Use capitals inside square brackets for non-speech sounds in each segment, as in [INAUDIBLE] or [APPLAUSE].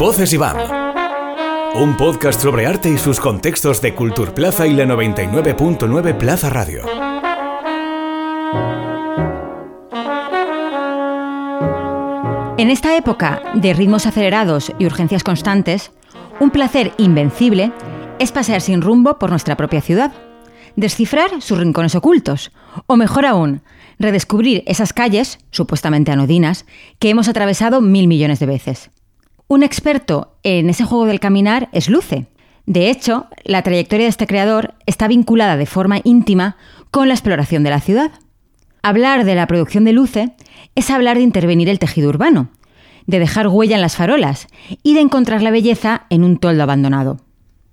Voces Iván. Un podcast sobre arte y sus contextos de Cultur Plaza y la 99.9 Plaza Radio. En esta época de ritmos acelerados y urgencias constantes, un placer invencible es pasear sin rumbo por nuestra propia ciudad, descifrar sus rincones ocultos, o mejor aún, redescubrir esas calles, supuestamente anodinas, que hemos atravesado mil millones de veces. Un experto en ese juego del caminar es Luce. De hecho, la trayectoria de este creador está vinculada de forma íntima con la exploración de la ciudad. Hablar de la producción de Luce es hablar de intervenir el tejido urbano, de dejar huella en las farolas y de encontrar la belleza en un toldo abandonado.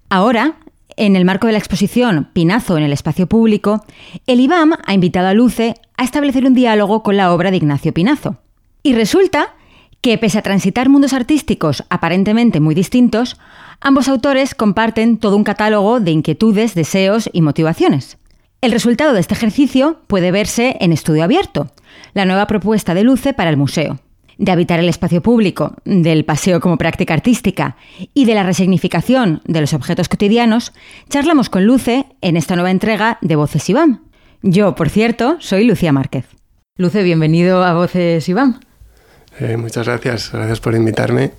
Ahora, en el marco de la exposición Pinazo en el espacio público, el IBAM ha invitado a Luce a establecer un diálogo con la obra de Ignacio Pinazo. Y resulta que pese a transitar mundos artísticos aparentemente muy distintos, ambos autores comparten todo un catálogo de inquietudes, deseos y motivaciones. El resultado de este ejercicio puede verse en Estudio Abierto, la nueva propuesta de Luce para el museo. De habitar el espacio público, del paseo como práctica artística y de la resignificación de los objetos cotidianos, charlamos con Luce en esta nueva entrega de Voces Iván. Yo, por cierto, soy Lucía Márquez. Luce, bienvenido a Voces Iván. Eh, muchas gracias, gracias por invitarme.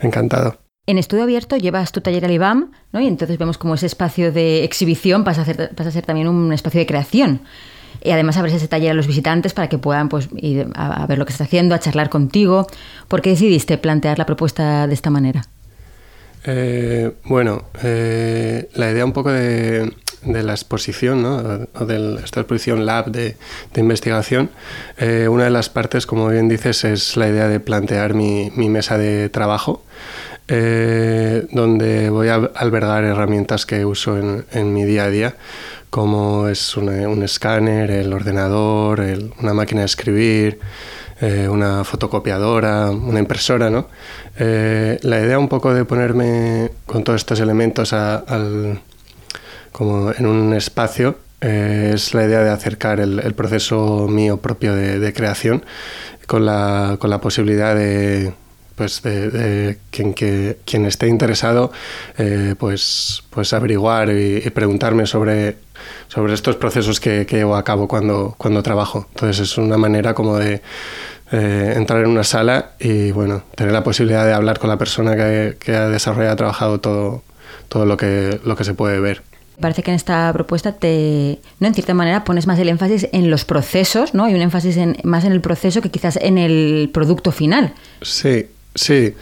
Encantado. En estudio abierto llevas tu taller al IBAM, ¿no? Y entonces vemos como ese espacio de exhibición pasa a ser, pasa a ser también un espacio de creación. Y además abres ese taller a los visitantes para que puedan pues, ir a, ver lo que estás haciendo, a charlar contigo. ¿Por qué decidiste plantear la propuesta de esta manera? Eh, bueno, eh, la idea un poco de, de la exposición, ¿no? o de esta exposición lab de, de investigación, eh, una de las partes, como bien dices, es la idea de plantear mi, mi mesa de trabajo, donde voy a albergar herramientas que uso en, en mi día a día, como es un, escáner, el ordenador, una máquina de escribir, eh, una fotocopiadora, una impresora, ¿no? Eh, la idea un poco de ponerme con todos estos elementos a, al como en un espacio, eh, es la idea de acercar el, el proceso mío propio de, de creación con la, con la, posibilidad de, pues de, de quien, que, quien, esté interesado, eh, pues, pues averiguar y, y, preguntarme sobre, sobre estos procesos que, que, llevo a cabo cuando, cuando trabajo. Entonces es una manera como de eh, entrar en una sala y bueno, tener la posibilidad de hablar con la persona que, que ha desarrollado, ha trabajado todo, todo lo, que, lo que se puede ver. Parece que en esta propuesta te, ¿no? en cierta manera pones más el énfasis en los procesos, ¿no? Hay un énfasis en, más en el proceso que quizás en el producto final. Sí, Sí,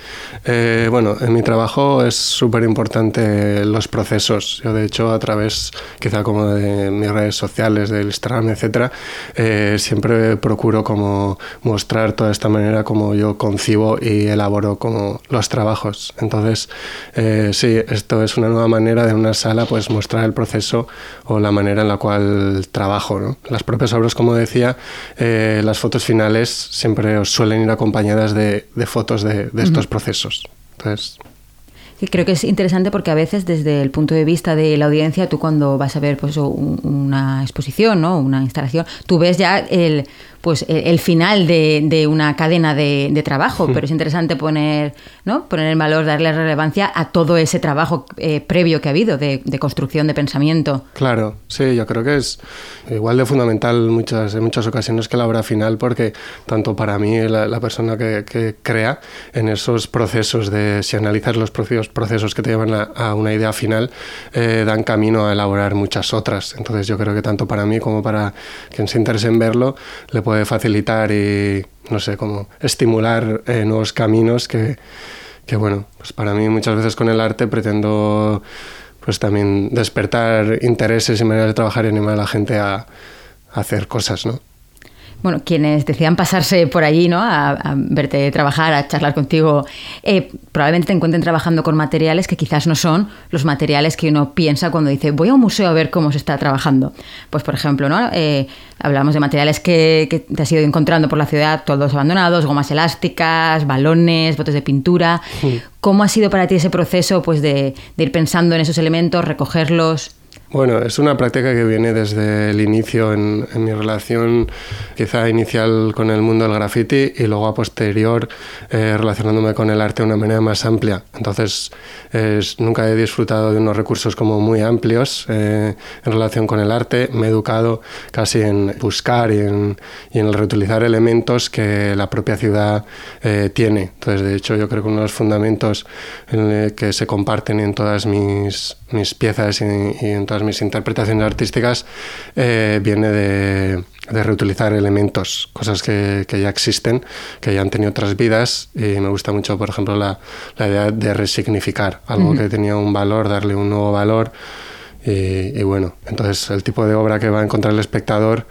eh, bueno, en mi trabajo es súper importante los procesos. Yo, de hecho, a través quizá como de mis redes sociales, del Instagram, etcétera, eh, siempre procuro como mostrar toda esta manera como yo concibo y elaboro como los trabajos. Entonces, eh, sí, esto es una nueva manera de una sala pues mostrar el proceso o la manera en la cual trabajo. ¿no? Las propias obras, como decía, eh, las fotos finales siempre suelen ir acompañadas de, de fotos de de estos uh -huh. procesos. Entonces, creo que es interesante porque a veces desde el punto de vista de la audiencia, tú cuando vas a ver pues, una exposición, ¿no? una instalación, tú ves ya el, pues, el final de, de una cadena de, de trabajo, pero es interesante poner, ¿no? poner en valor, darle relevancia a todo ese trabajo eh, previo que ha habido de, de, construcción, de pensamiento. Claro, sí, yo creo que es igual de fundamental muchas, en muchas ocasiones que la obra final, porque tanto para mí, la, la persona que, que, crea, en esos procesos de, si analizas los procesos, procesos que te llevan a, a una idea final, eh, dan camino a elaborar muchas otras. Entonces yo creo que tanto para mí como para quien se interese en verlo, le puede facilitar y, no sé, como estimular eh, nuevos caminos que, que, bueno, pues para mí muchas veces con el arte pretendo pues también despertar intereses y maneras de trabajar y animar a la gente a, a hacer cosas, ¿no? Bueno, quienes decidan pasarse por allí, ¿no? A, a verte trabajar, a charlar contigo, eh, probablemente te encuentren trabajando con materiales que quizás no son los materiales que uno piensa cuando dice voy a un museo a ver cómo se está trabajando. Pues, por ejemplo, ¿no? Eh, hablamos de materiales que, que, te has ido encontrando por la ciudad, todos abandonados, gomas elásticas, balones, botes de pintura. Sí. ¿Cómo ha sido para ti ese proceso pues, de, de ir pensando en esos elementos, recogerlos? Bueno, es una práctica que viene desde el inicio en, mi relación quizá inicial con el mundo del graffiti y luego a posterior eh, relacionándome con el arte de una manera más amplia. Entonces, nunca he disfrutado de unos recursos como muy amplios eh, en relación con el arte. Me he educado casi en buscar y en, y en el reutilizar elementos que la propia ciudad eh, tiene. Entonces, de hecho, yo creo que uno de los fundamentos que se comparten en todas mis, mis piezas y, y en todas mis interpretaciones artísticas eh, viene de, reutilizar elementos, cosas que, ya existen, que ya han tenido otras vidas y me gusta mucho, por ejemplo, la, idea de resignificar algo que tenía un valor, darle un nuevo valor. Y, bueno, entonces el tipo de obra que va a encontrar el espectador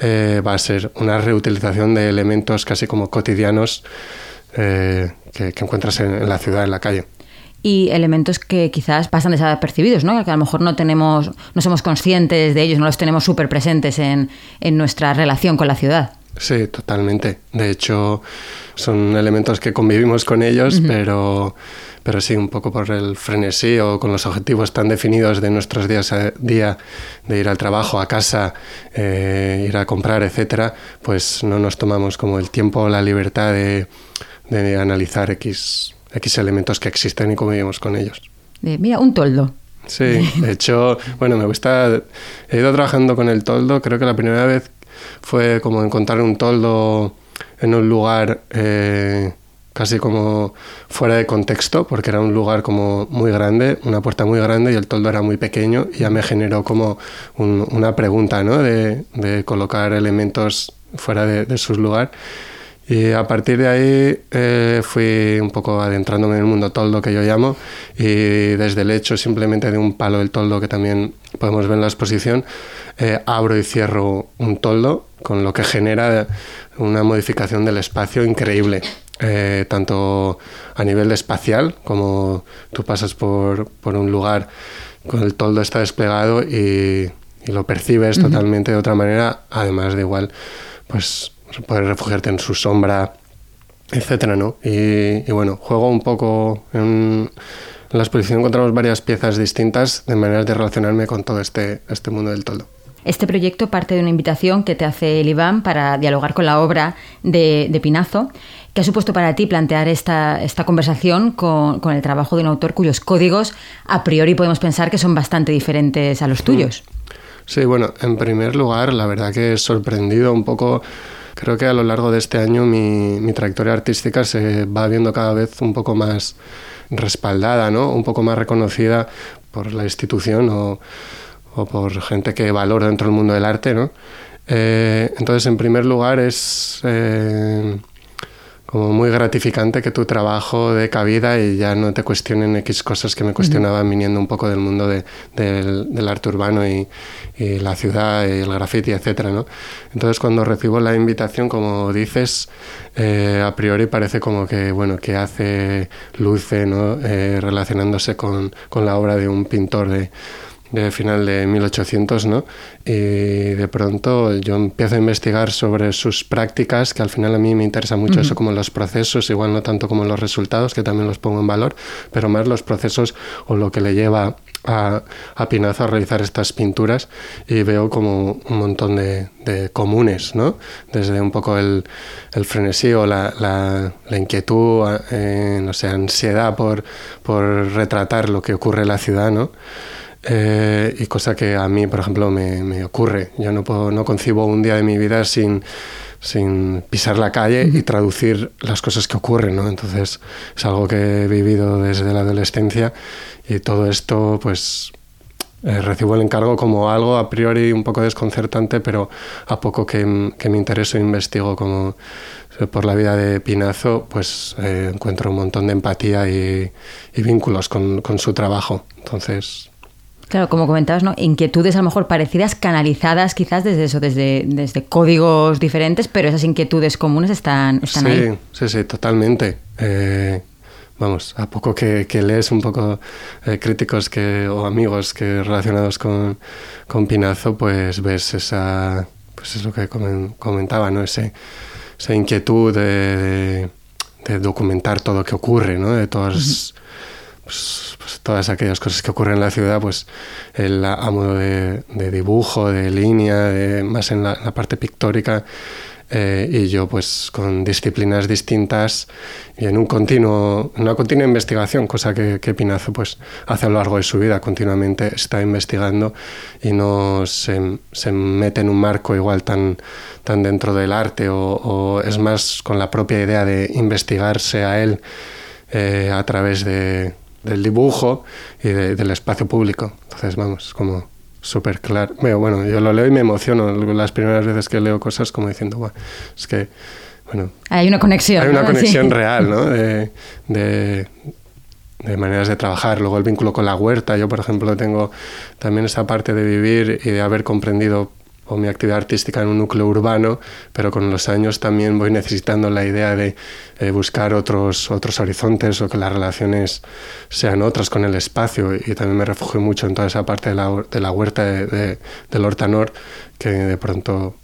eh, va a ser una reutilización de elementos casi como cotidianos eh, que, encuentras en, la ciudad, en la calle y elementos que quizás pasan desapercibidos, ¿no? que a lo mejor no tenemos, no somos conscientes de ellos, no los tenemos súper presentes en, en nuestra relación con la ciudad. Sí, totalmente. De hecho, son elementos que convivimos con ellos, pero, pero sí, un poco por el frenesí o con los objetivos tan definidos de nuestros días a día, de ir al trabajo, a casa, eh, ir a comprar, etcétera, pues no nos tomamos como el tiempo o la libertad de, de analizar X X elementos que existen y convivimos con ellos. mira, un toldo. Sí, de hecho, bueno, me gusta, he ido trabajando con el toldo, creo que la primera vez fue como encontrar un toldo en un lugar eh, casi como fuera de contexto, porque era un lugar como muy grande, una puerta muy grande y el toldo era muy pequeño y ya me generó como una pregunta, ¿no? De, colocar elementos fuera de, de su lugar. Y a partir de ahí eh, fui un poco adentrándome en el mundo toldo que yo llamo y desde el hecho simplemente de un palo del toldo que también podemos ver en la exposición, eh, abro y cierro un toldo con lo que genera una modificación del espacio increíble. Eh, tanto a nivel espacial, como tú pasas por, por, un lugar con el toldo está desplegado y, y lo percibes totalmente de otra manera, además de igual, pues poder refugiarte en su sombra, etcétera, ¿no? Y, bueno, juego un poco en, la exposición encontramos varias piezas distintas de maneras de relacionarme con todo este, este mundo del toldo. Este proyecto parte de una invitación que te hace el Iván para dialogar con la obra de, Pinazo. ¿Qué ha supuesto para ti plantear esta, esta conversación con, con, el trabajo de un autor cuyos códigos a priori podemos pensar que son bastante diferentes a los tuyos? Sí, bueno, en primer lugar, la verdad que he sorprendido un poco creo que a lo largo de este año mi, trayectoria artística se va viendo cada vez un poco más respaldada, ¿no? un poco más reconocida por la institución o, o por gente que valora dentro del mundo del arte. ¿no? Eh, entonces, en primer lugar, es eh, como muy gratificante que tu trabajo dé cabida y ya no te cuestionen X cosas que me cuestionaban viniendo un poco del mundo de, del, arte urbano y, la ciudad y el graffiti, etc. ¿no? Entonces cuando recibo la invitación, como dices, eh, a priori parece como que, bueno, que hace luce ¿no? Eh, relacionándose con, con la obra de un pintor de de final de 1800, ¿no? Y de pronto yo empiezo a investigar sobre sus prácticas, que al final a mí me interesa mucho eso como los procesos, igual no tanto como los resultados, que también los pongo en valor, pero más los procesos o lo que le lleva a, a Pinazo a realizar estas pinturas y veo como un montón de, de comunes, ¿no? Desde un poco el, el frenesí o la, la, la inquietud, eh, no sé, ansiedad por, por retratar lo que ocurre en la ciudad, ¿no? Eh, y cosa que a mí, por ejemplo, me, me, ocurre. Yo no, puedo, no concibo un día de mi vida sin, sin pisar la calle y traducir las cosas que ocurren, ¿no? Entonces es algo que he vivido desde la adolescencia y todo esto, pues eh, recibo el encargo como algo a priori un poco desconcertante, pero a poco que, que me intereso e investigo como eh, por la vida de Pinazo, pues encuentro un montón de empatía y, y vínculos con, con su trabajo. Entonces, Claro, como comentabas, ¿no? Inquietudes a lo mejor parecidas, canalizadas quizás desde eso, desde, desde códigos diferentes, pero esas inquietudes comunes están, están sí, ahí. Sí, sí, totalmente. Eh, vamos, a poco que, lees un poco eh, críticos que, o amigos que relacionados con, con, Pinazo, pues ves esa, pues es lo que comentaba, ¿no? Ese, esa inquietud de, de, documentar todo lo que ocurre, ¿no? De todas pues, pues, todas aquellas cosas que ocurren en la ciudad, pues el, a modo de, dibujo, de línea, de, más en la, parte pictórica, eh, y yo pues con disciplinas distintas y en un continuo, una continua investigación, cosa que, Pinazo pues hace a lo largo de su vida, continuamente está investigando y no se, se mete en un marco igual tan, tan dentro del arte o, o es más con la propia idea de investigarse a él eh, a través de, del dibujo y del espacio público. Entonces, vamos, como súper claro. Bueno, yo lo leo y me emociono las primeras veces que leo cosas como diciendo, bueno, es que, bueno... Hay una conexión. Hay una conexión real, ¿no? [LAUGHS] De, de, de, maneras de trabajar. Luego el vínculo con la huerta. Yo, por ejemplo, tengo también esa parte de vivir y de haber comprendido o mi actividad artística en un núcleo urbano, pero con los años también voy necesitando la idea de eh, buscar otros, otros horizontes o que las relaciones sean otras con el espacio y también me refugio mucho en toda esa parte de la, de la huerta de, del Hortanor que de pronto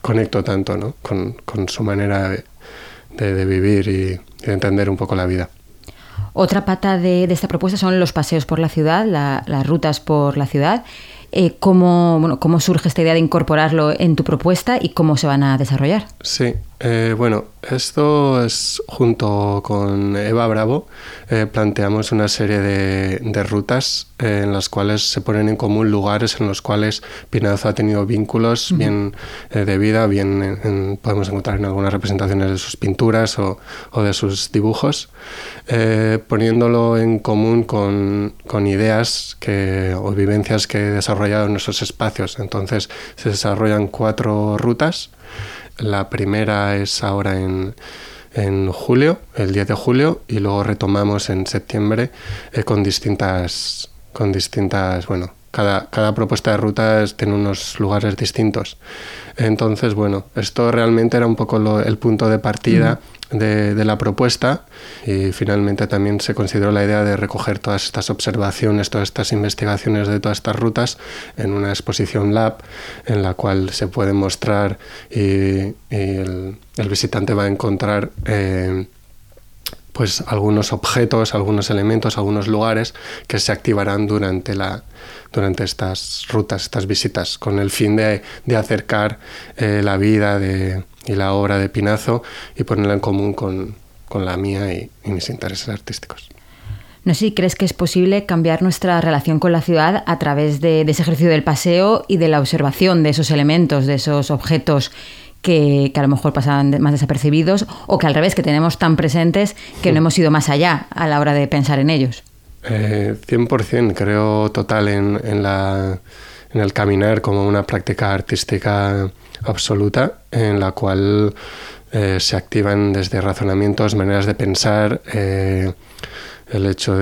conecto tanto ¿no? con, con, su manera de, de vivir y, de entender un poco la vida. Otra pata de, de, esta propuesta son los paseos por la ciudad, las rutas por la ciudad. Eh, cómo, bueno, cómo surge esta idea de incorporarlo en tu propuesta y cómo se van a desarrollar. Sí, eh, bueno, esto es junto con Eva Bravo, eh, planteamos una serie de, de rutas en las cuales se ponen en común lugares en los cuales Pinazo ha tenido vínculos bien de vida, bien podemos encontrar en algunas representaciones de sus pinturas o, o de sus dibujos, poniéndolo en común con, con ideas que, o vivencias que desarrollamos en esos espacios. Entonces se desarrollan cuatro rutas. La primera es ahora en, en julio, el 10 de julio, y luego retomamos en septiembre eh, con distintas, con distintas, bueno, cada, cada, propuesta de ruta tiene unos lugares distintos. Entonces, bueno, esto realmente era un poco el punto de partida de, la propuesta y finalmente también se consideró la idea de recoger todas estas observaciones, todas estas investigaciones de todas estas rutas en una exposición lab en la cual se puede mostrar y, el, visitante va a encontrar eh, pues algunos objetos, algunos elementos, algunos lugares que se activarán durante la durante estas rutas, estas visitas, con el fin de, de acercar eh, la vida de, y la obra de Pinazo y ponerla en común con, con la mía y, mis intereses artísticos. No sé crees que es posible cambiar nuestra relación con la ciudad a través de, ese ejercicio del paseo y de la observación de esos elementos, de esos objetos que, que, a lo mejor pasan más desapercibidos o que al revés, que tenemos tan presentes que no hemos ido más allá a la hora de pensar en ellos. Eh, 100% creo total en, en, la, en el caminar como una práctica artística absoluta en la cual eh, se activan desde razonamientos, maneras de pensar, eh, el hecho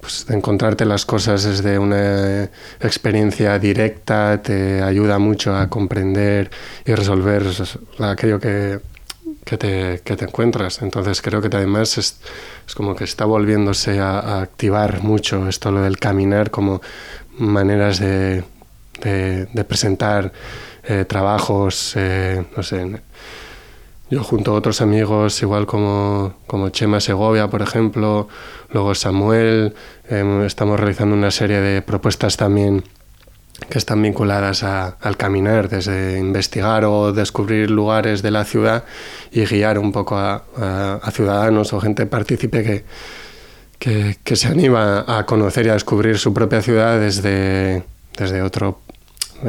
pues, encontrarte las cosas desde una experiencia directa te ayuda mucho a comprender y resolver aquello que, que, te, que te, encuentras. Entonces creo que además es, es como que está volviéndose a, activar mucho esto, lo del caminar como maneras de, de, de presentar eh, trabajos, eh, no sé, yo junto a otros amigos, igual como, como Chema Segovia, por ejemplo, luego Samuel, em, estamos realizando una serie de propuestas también que están vinculadas a, al caminar, desde investigar o descubrir lugares de la ciudad y guiar un poco a, ciudadanos o gente partícipe que, que, que, se anima a conocer y a descubrir su propia ciudad desde, desde otro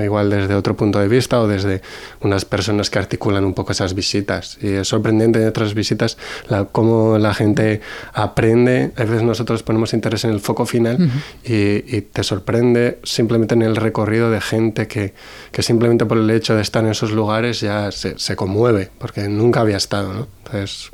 igual desde otro punto de vista o desde unas personas que articulan un poco esas visitas. Y es sorprendente en otras visitas la, cómo la gente aprende. A veces nosotros ponemos interés en el foco final y, te sorprende simplemente en el recorrido de gente que, que, simplemente por el hecho de estar en esos lugares ya se, se conmueve, porque nunca había estado. ¿no? Entonces,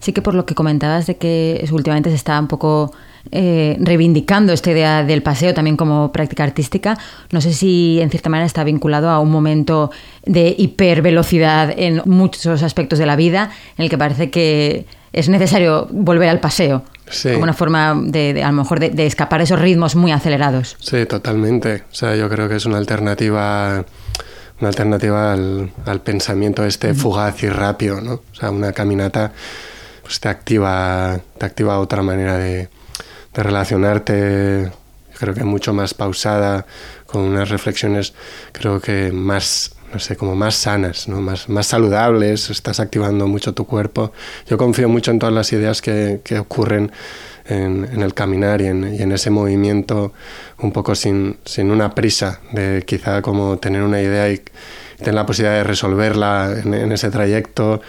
sí que por lo que comentabas de que últimamente se está un poco eh, reivindicando esta idea del paseo también como práctica artística. No sé si en cierta manera está vinculado a un momento de hipervelocidad en muchos aspectos de la vida, en el que parece que es necesario volver al paseo. Como una forma de, a lo mejor de, escapar esos ritmos muy acelerados. Sí, totalmente. O sea, yo creo que es una alternativa una alternativa al, al pensamiento este fugaz y rápido, ¿no? O sea, una caminata pues te activa, te activa otra manera de, de relacionarte, creo que mucho más pausada, con unas reflexiones creo que más no sé, como más sanas, ¿no? más, más saludables, estás activando mucho tu cuerpo. Yo confío mucho en todas las ideas que, que ocurren en, en, el caminar y en, en, ese movimiento un poco sin, sin, una prisa de quizá como tener una idea y tener la posibilidad de resolverla en, ese trayecto,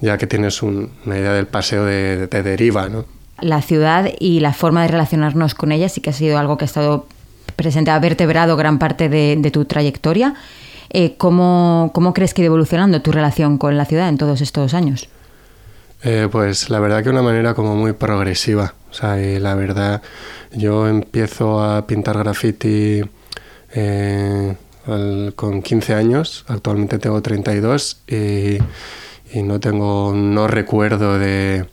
ya que tienes un, una idea del paseo de, de deriva. ¿no? La ciudad y la forma de relacionarnos con ella sí que ha sido algo que ha estado presente, ha vertebrado gran parte de, tu trayectoria. Eh, ¿cómo, ¿Cómo crees que ha ido evolucionando tu relación con la ciudad en todos estos años? Eh, pues la verdad que de una manera como muy progresiva. O sea, la verdad, yo empiezo a pintar graffiti eh, con 15 años, actualmente tengo 32 y, y no tengo, no recuerdo de,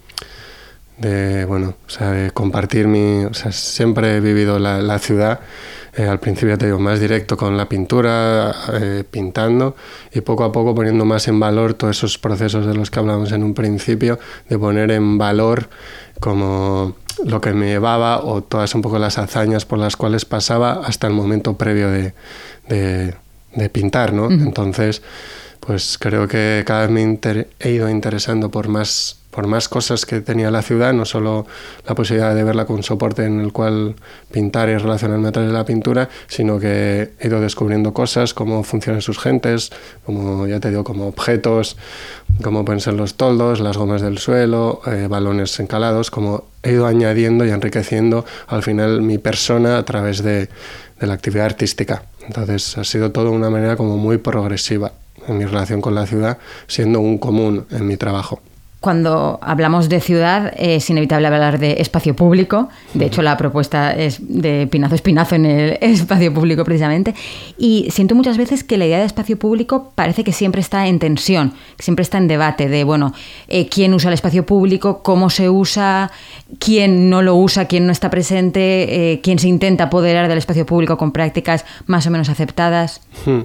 de bueno, o sea, de compartir mi, o sea, siempre he vivido la, la ciudad eh, al principio te digo, más directo con la pintura, eh, pintando y poco a poco poniendo más en valor todos esos procesos de los que hablamos en un principio, de poner en valor como lo que me llevaba o todas un poco las hazañas por las cuales pasaba hasta el momento previo de, de, de pintar, ¿no? Uh -huh. Entonces, pues creo que cada vez me he ido interesando por más por más cosas que tenía la ciudad, no solo la posibilidad de verla con un soporte en el cual pintar y relacionarme a través de la pintura, sino que he ido descubriendo cosas, cómo funcionan sus gentes, como ya te digo, como objetos, cómo pueden ser los toldos, las gomas del suelo, eh, balones encalados, como he ido añadiendo y enriqueciendo al final mi persona a través de, de la actividad artística. Entonces ha sido todo de una manera como muy progresiva en mi relación con la ciudad, siendo un común en mi trabajo. Cuando hablamos de ciudad es inevitable hablar de espacio público. De hecho, la propuesta es de pinazo espinazo en el [LAUGHS] espacio público precisamente. Y siento muchas veces que la idea de espacio público parece que siempre está en tensión, siempre está en debate de, bueno, eh, quién usa el espacio público, cómo se usa, quién no lo usa, quién no está presente, eh, quién se intenta apoderar del espacio público con prácticas más o menos aceptadas. Hmm.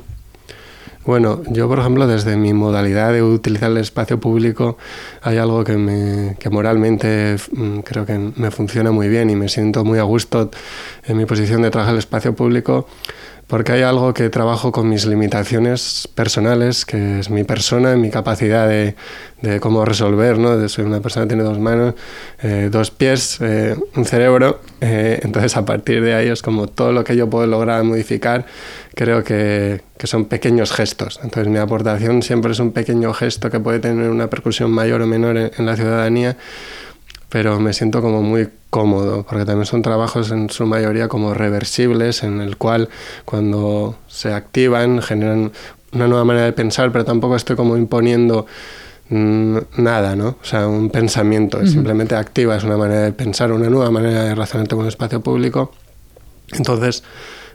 Bueno, yo por ejemplo desde mi modalidad de utilizar el espacio público hay algo que, me, que moralmente mm, creo que me funciona muy bien y me siento muy a gusto en mi posición de trabajar el espacio público porque hay algo que trabajo con mis limitaciones personales, que es mi persona, mi capacidad de, de cómo resolver, ¿no? De soy una persona que tiene dos manos, eh, dos pies, eh, un cerebro, eh, entonces a partir de ahí es como todo lo que yo puedo lograr modificar, creo que, que, son pequeños gestos. Entonces mi aportación siempre es un pequeño gesto que puede tener una percusión mayor o menor en, en la ciudadanía, pero me siento como muy cómodo, porque también son trabajos en su mayoría como reversibles, en el cual cuando se activan generan una nueva manera de pensar, pero tampoco estoy como imponiendo nada, ¿no? O sea, un pensamiento, uh -huh. simplemente activa, es una manera de pensar, una nueva manera de relacionarte con el espacio público. Entonces,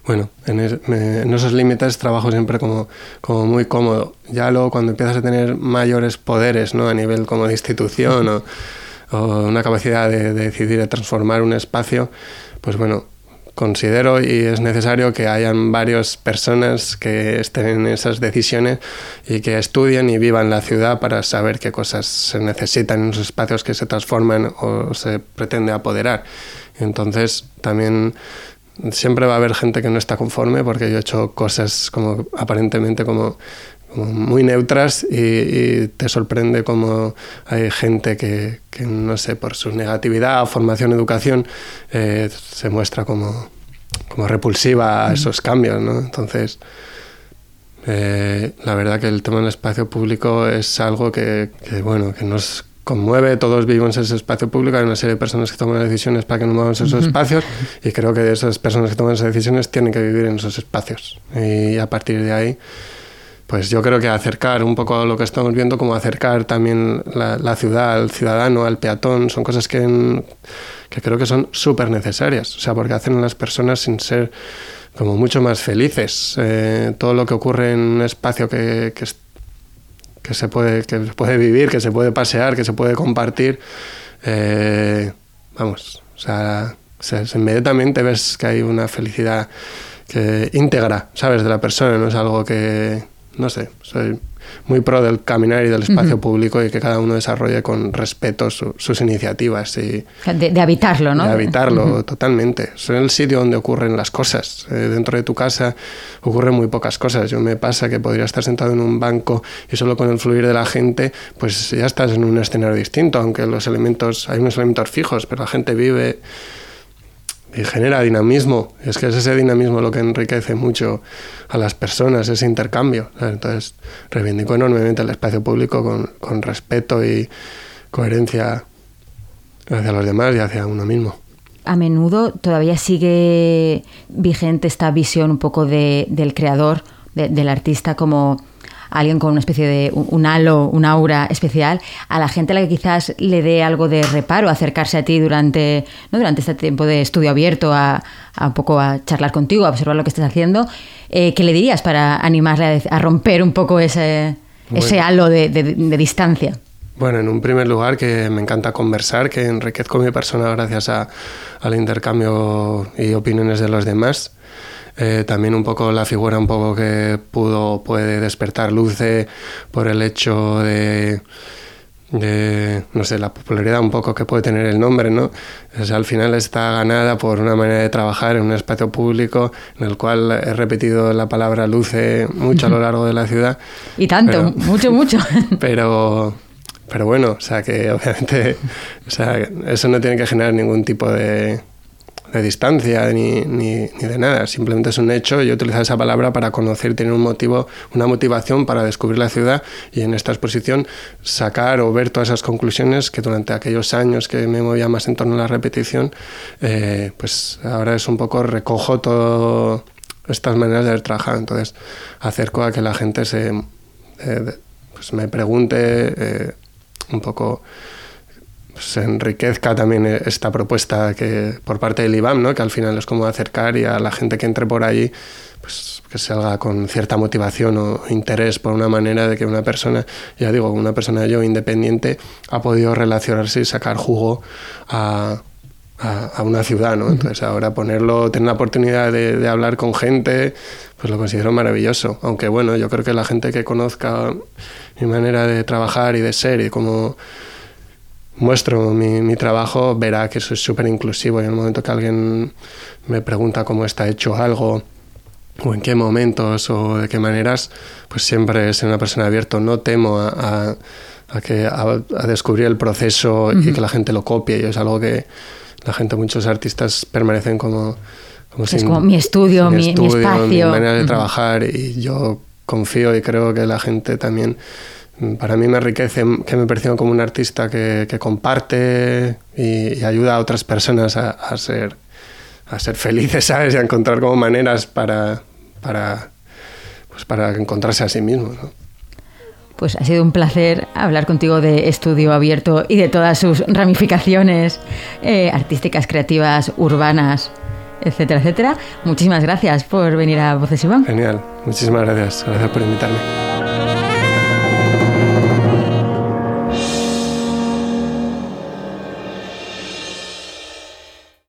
bueno, en, es, en, esos límites trabajo siempre como, como, muy cómodo. Ya luego cuando empiezas a tener mayores poderes, ¿no? A nivel como de institución o o una capacidad de, de, decidir, de transformar un espacio, pues bueno, considero y es necesario que hayan varias personas que estén en esas decisiones y que estudien y vivan la ciudad para saber qué cosas se necesitan en los espacios que se transforman o se pretende apoderar. Entonces, también siempre va a haber gente que no está conforme porque yo he hecho cosas como aparentemente como muy neutras y, y, te sorprende como hay gente que, que, no sé, por su negatividad, formación, educación, eh, se muestra como, como repulsiva a esos cambios, ¿no? Entonces, eh, la verdad que el tema del espacio público es algo que, que, bueno, que nos conmueve, todos vivimos en ese espacio público, hay una serie de personas que toman decisiones para que nos movamos esos espacios y creo que esas personas que toman esas decisiones tienen que vivir en esos espacios. Y a partir de ahí pues yo creo que acercar un poco a lo que estamos viendo, como acercar también la, la ciudad al ciudadano, al peatón, son cosas que, que creo que son súper necesarias, o sea, porque hacen a las personas sin ser como mucho más felices. Eh, todo lo que ocurre en un espacio que, que, que, se puede, que se puede vivir, que se puede pasear, que se puede compartir, eh, vamos, o sea, o sea, inmediatamente ves que hay una felicidad que íntegra, ¿sabes? De la persona, no es algo que, no sé, soy, muy pro del caminar y del espacio público y que cada uno desarrolle con respeto sus iniciativas. Y, de, habitarlo, ¿no? De habitarlo, totalmente. Es el sitio donde ocurren las cosas. Eh, dentro de tu casa ocurren muy pocas cosas. Yo me pasa que podría estar sentado en un banco y solo con el fluir de la gente, pues ya estás en un escenario distinto, aunque los elementos, hay unos elementos fijos, pero la gente vive y genera dinamismo. Es que es ese dinamismo lo que enriquece mucho a las personas, ese intercambio. Entonces, reivindico enormemente el espacio público con, con, respeto y coherencia hacia los demás y hacia uno mismo. A menudo todavía sigue vigente esta visión un poco de, del creador, del artista como alguien con una especie de un halo, un aura especial, a la gente a la que quizás le dé algo de reparo acercarse a ti durante, ¿no? durante este tiempo de estudio abierto, a, un poco a charlar contigo, a observar lo que estás haciendo, eh, ¿qué le dirías para animarle a, romper un poco ese, ese halo de, distancia? Bueno, en un primer lugar que me encanta conversar, que enriquezco mi persona gracias al intercambio y opiniones de los demás. Eh, también un poco la figura un poco que pudo puede despertar luce por el hecho de, no sé la popularidad un poco que puede tener el nombre no al final está ganada por una manera de trabajar en un espacio público en el cual he repetido la palabra luce mucho a lo [LAUGHS] largo de la ciudad y tanto [LAUGHS] mucho mucho. [LAUGHS] pero pero bueno o sea que obviamente o sea eso no tiene que generar ningún tipo de de distancia ni, ni, de nada, simplemente es un hecho. Yo he esa palabra para conocer, tener un motivo, una motivación para descubrir la ciudad y en esta exposición sacar o ver todas esas conclusiones que durante aquellos años que me movía más en torno a la repetición, eh, pues ahora es un poco recojo todas estas maneras de haber trabajado. Entonces acerco a que la gente se, eh, pues me pregunte eh, un poco se enriquezca también esta propuesta que por parte del IBAM, ¿no? que al final es como acercar y a la gente que entre por allí pues que salga con cierta motivación o interés por una manera de que una persona, ya digo, una persona yo independiente ha podido relacionarse y sacar jugo a, a, una ciudad, ¿no? Entonces ahora ponerlo, tener la oportunidad de, de, hablar con gente, pues lo considero maravilloso. Aunque bueno, yo creo que la gente que conozca mi manera de trabajar y de ser y cómo muestro mi, mi trabajo, verá que eso es súper inclusivo y en el momento que alguien me pregunta cómo está hecho algo o en qué momentos o de qué maneras, pues siempre es una persona abierta. No temo a, a, que, a, descubrir el proceso y que la gente lo copie. Y es algo que la gente, muchos artistas permanecen como... como es como mi estudio, mi, estudio, mi espacio. Mi manera de trabajar y yo confío y creo que la gente también para mí me enriquece que me perciban como un artista que, comparte y, ayuda a otras personas a, ser, a ser felices, [LAUGHS] ¿sabes? Y a encontrar como maneras para, para, pues para encontrarse a sí mismo, Pues ha sido un placer hablar contigo de estudio abierto y de todas sus ramificaciones eh, artísticas, creativas, urbanas, etcétera, etcétera. Muchísimas gracias por venir a Voces Iván. Genial, muchísimas gracias. Gracias por invitarme.